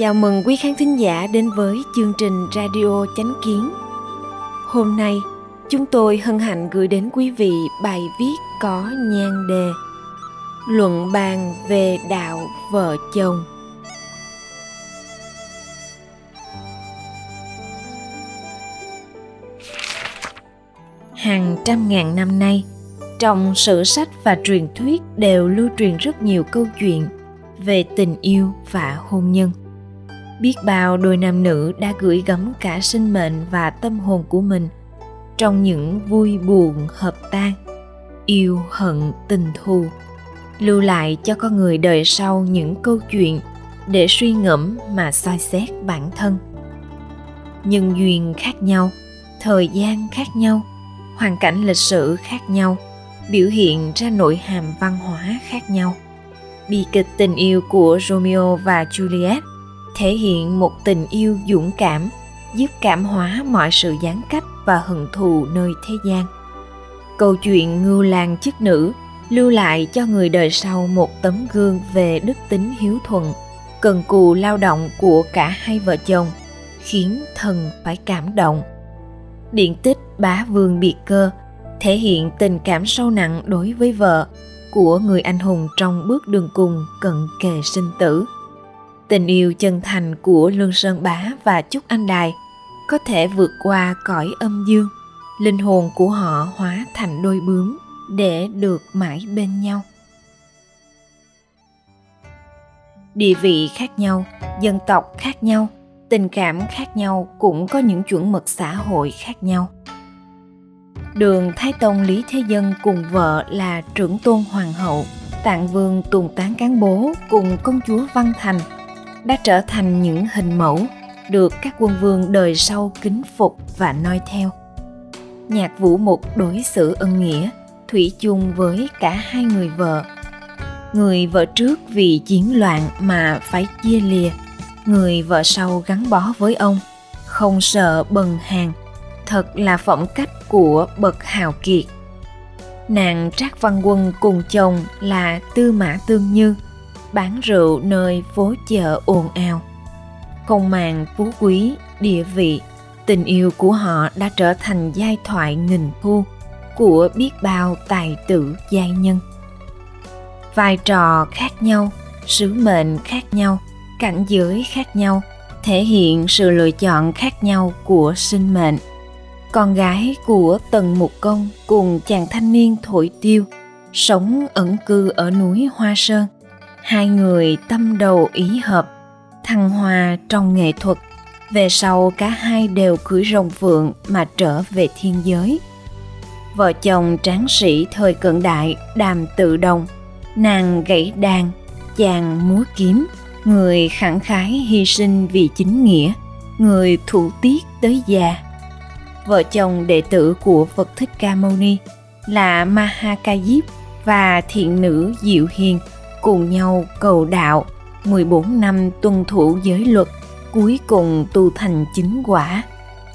Chào mừng quý khán thính giả đến với chương trình Radio Chánh Kiến. Hôm nay, chúng tôi hân hạnh gửi đến quý vị bài viết có nhan đề Luận bàn về đạo vợ chồng. Hàng trăm ngàn năm nay, trong sử sách và truyền thuyết đều lưu truyền rất nhiều câu chuyện về tình yêu và hôn nhân biết bao đôi nam nữ đã gửi gắm cả sinh mệnh và tâm hồn của mình trong những vui buồn hợp tan, yêu hận tình thù. Lưu lại cho con người đời sau những câu chuyện để suy ngẫm mà soi xét bản thân. Nhân duyên khác nhau, thời gian khác nhau, hoàn cảnh lịch sử khác nhau, biểu hiện ra nội hàm văn hóa khác nhau. Bi kịch tình yêu của romeo và juliet thể hiện một tình yêu dũng cảm, giúp cảm hóa mọi sự gián cách và hận thù nơi thế gian. Câu chuyện ngưu lang chức nữ lưu lại cho người đời sau một tấm gương về đức tính hiếu thuận, cần cù lao động của cả hai vợ chồng, khiến thần phải cảm động. Điện tích bá vương biệt cơ thể hiện tình cảm sâu nặng đối với vợ của người anh hùng trong bước đường cùng cận kề sinh tử. Tình yêu chân thành của Lương Sơn Bá và Trúc Anh Đài có thể vượt qua cõi âm dương, linh hồn của họ hóa thành đôi bướm để được mãi bên nhau. Địa vị khác nhau, dân tộc khác nhau, tình cảm khác nhau cũng có những chuẩn mực xã hội khác nhau. Đường Thái Tông Lý Thế Dân cùng vợ là trưởng tôn hoàng hậu, tạng vương tùng tán cán bố cùng công chúa Văn Thành – đã trở thành những hình mẫu được các quân vương đời sau kính phục và noi theo. Nhạc vũ mục đối xử ân nghĩa, thủy chung với cả hai người vợ. Người vợ trước vì chiến loạn mà phải chia lìa, người vợ sau gắn bó với ông, không sợ bần hàng, thật là phẩm cách của bậc hào kiệt. Nàng Trác Văn Quân cùng chồng là Tư Mã Tương Như – bán rượu nơi phố chợ ồn ào. Không màng phú quý, địa vị, tình yêu của họ đã trở thành giai thoại nghìn thu của biết bao tài tử giai nhân. Vai trò khác nhau, sứ mệnh khác nhau, cảnh giới khác nhau, thể hiện sự lựa chọn khác nhau của sinh mệnh. Con gái của tần mục công cùng chàng thanh niên thổi tiêu, sống ẩn cư ở núi hoa sơn hai người tâm đầu ý hợp, thăng hoa trong nghệ thuật. Về sau, cả hai đều cưới rồng phượng mà trở về thiên giới. Vợ chồng tráng sĩ thời cận đại, đàm tự đồng. Nàng gãy đàn, chàng múa kiếm. Người khẳng khái hy sinh vì chính nghĩa, người thủ tiết tới già. Vợ chồng đệ tử của phật thích ca mâu ni là mahakayip và thiện nữ diệu hiền cùng nhau cầu đạo. 14 năm tuân thủ giới luật, cuối cùng tu thành chính quả.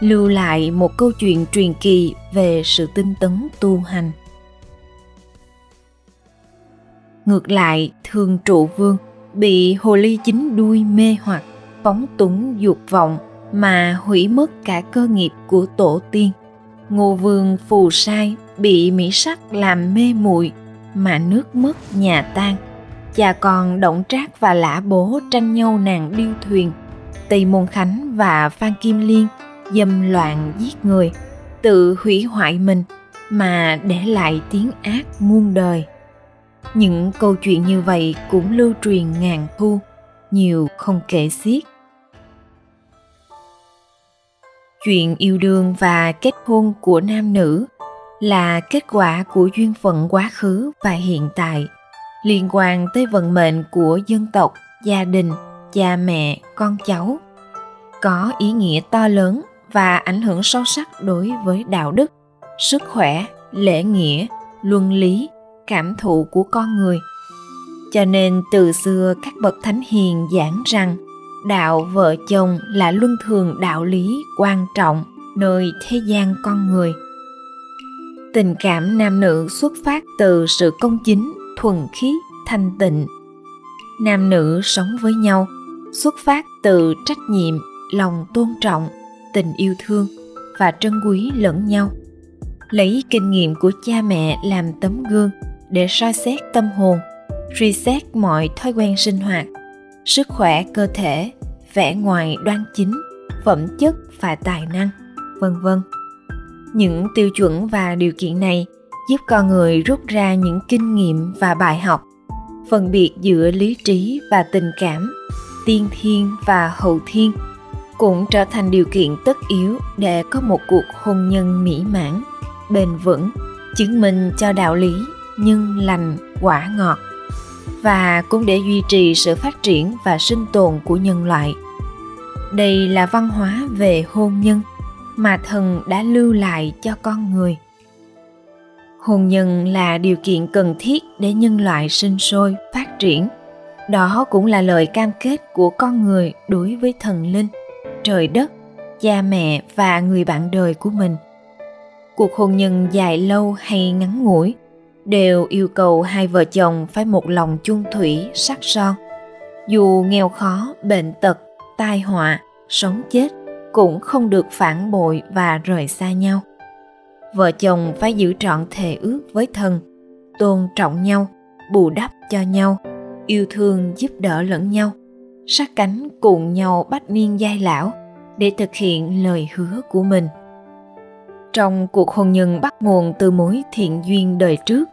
Lưu lại một câu chuyện truyền kỳ về sự tinh tấn tu hành. Ngược lại, thương trụ vương bị hồ ly chính đuôi mê hoặc, phóng túng dục vọng mà hủy mất cả cơ nghiệp của tổ tiên. Ngô vương phù sai, bị mỹ sắc làm mê muội mà nước mất nhà tan và còn Động Trác và Lã Bố tranh nhau nàng điêu thuyền. Tây Môn Khánh và Phan Kim Liên dâm loạn giết người, tự hủy hoại mình mà để lại tiếng ác muôn đời. Những câu chuyện như vậy cũng lưu truyền ngàn thu, nhiều không kể xiết. Chuyện yêu đương và kết hôn của nam nữ là kết quả của duyên phận quá khứ và hiện tại liên quan tới vận mệnh của dân tộc, gia đình, cha mẹ, con cháu. Có ý nghĩa to lớn và ảnh hưởng sâu sắc đối với đạo đức, sức khỏe, lễ nghĩa, luân lý, cảm thụ của con người. Cho nên từ xưa các bậc thánh hiền giảng rằng, đạo vợ chồng là luân thường đạo lý quan trọng nơi thế gian con người. Tình cảm nam nữ xuất phát từ sự công chính thuần khiết thanh tịnh. Nam nữ sống với nhau, xuất phát từ trách nhiệm, lòng tôn trọng, tình yêu thương và trân quý lẫn nhau. Lấy kinh nghiệm của cha mẹ làm tấm gương để soi xét tâm hồn, truy xét mọi thói quen sinh hoạt. Sức khỏe cơ thể, vẻ ngoài đoan chính, phẩm chất và tài năng, vân vân. Những tiêu chuẩn và điều kiện này giúp con người rút ra những kinh nghiệm và bài học, phân biệt giữa lý trí và tình cảm, tiên thiên và hậu thiên, cũng trở thành điều kiện tất yếu để có một cuộc hôn nhân mỹ mãn, bền vững, chứng minh cho đạo lý nhân lành, quả ngọt, và cũng để duy trì sự phát triển và sinh tồn của nhân loại. Đây là văn hóa về hôn nhân mà thần đã lưu lại cho con người hôn nhân là điều kiện cần thiết để nhân loại sinh sôi, phát triển. Đó cũng là lời cam kết của con người đối với thần linh, trời đất, cha mẹ và người bạn đời của mình. Cuộc hôn nhân dài lâu hay ngắn ngủi đều yêu cầu hai vợ chồng phải một lòng chung thủy, sắc son. Dù nghèo khó, bệnh tật, tai họa, sống chết cũng không được phản bội và rời xa nhau vợ chồng phải giữ trọn thề ước với thần tôn trọng nhau, bù đắp cho nhau, yêu thương giúp đỡ lẫn nhau, sát cánh cùng nhau bách niên giai lão để thực hiện lời hứa của mình. Trong cuộc hôn nhân bắt nguồn từ mối thiện duyên đời trước,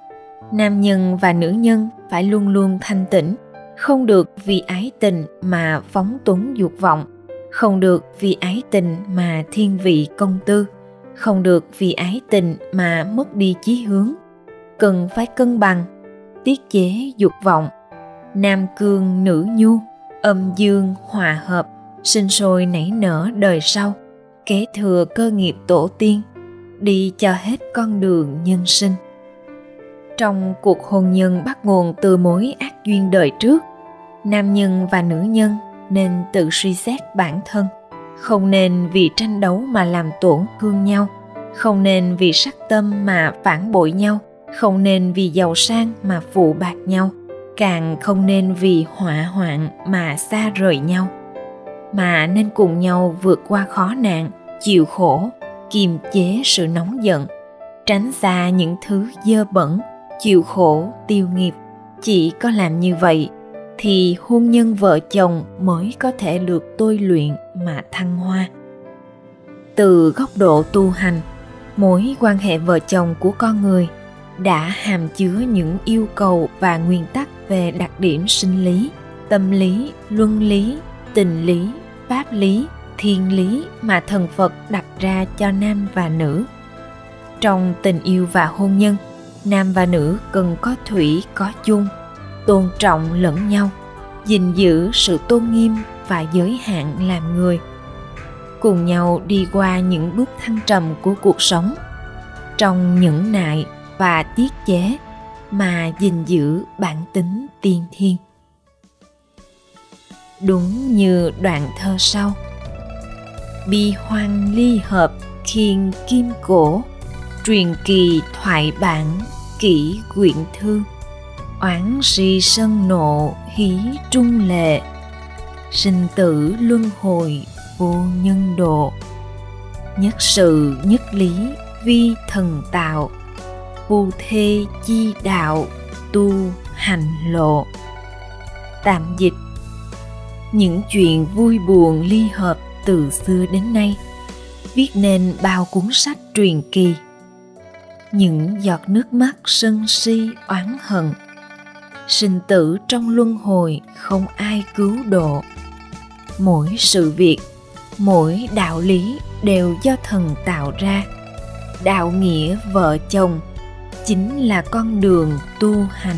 nam nhân và nữ nhân phải luôn luôn thanh tĩnh không được vì ái tình mà phóng túng dục vọng, không được vì ái tình mà thiên vị công tư không được vì ái tình mà mất đi chí hướng. Cần phải cân bằng, tiết chế dục vọng. Nam cương nữ nhu, âm dương hòa hợp, sinh sôi nảy nở đời sau. Kế thừa cơ nghiệp tổ tiên, đi cho hết con đường nhân sinh. Trong cuộc hôn nhân bắt nguồn từ mối ác duyên đời trước, nam nhân và nữ nhân nên tự suy xét bản thân không nên vì tranh đấu mà làm tổn thương nhau. Không nên vì sắc tâm mà phản bội nhau. Không nên vì giàu sang mà phụ bạc nhau. Càng không nên vì họa hoạn mà xa rời nhau. Mà nên cùng nhau vượt qua khó nạn, chịu khổ, kiềm chế sự nóng giận, tránh xa những thứ dơ bẩn, chịu khổ, tiêu nghiệp chỉ có làm như vậy thì hôn nhân vợ chồng mới có thể được tôi luyện mà thăng hoa. Từ góc độ tu hành, mối quan hệ vợ chồng của con người đã hàm chứa những yêu cầu và nguyên tắc về đặc điểm sinh lý, tâm lý, luân lý, tình lý, pháp lý, thiên lý mà thần phật đặt ra cho nam và nữ. Trong tình yêu và hôn nhân, nam và nữ cần có thủy, có chung tôn trọng lẫn nhau, gìn giữ sự tôn nghiêm và giới hạn làm người cùng nhau đi qua những bước thăng trầm của cuộc sống, trong những nại và tiết chế mà gìn giữ bản tính tiên thiên đúng như đoạn thơ sau, bi hoang ly hợp khiên kim cổ, truyền kỳ thoại bản kỹ quyện thương oán si sân nộ hí trung lệ, sinh tử luân hồi vô nhân độ. Nhất sự, nhất lý, vi thần tạo phu thê chi đạo, tu hành lộ. Tạm dịch, những chuyện vui buồn ly hợp từ xưa đến nay, viết nên bao cuốn sách truyền kỳ. Những giọt nước mắt sân si oán hận sinh tử trong luân hồi không ai cứu độ. Mỗi sự việc, mỗi đạo lý đều do thần tạo ra. Đạo nghĩa vợ chồng chính là con đường tu hành.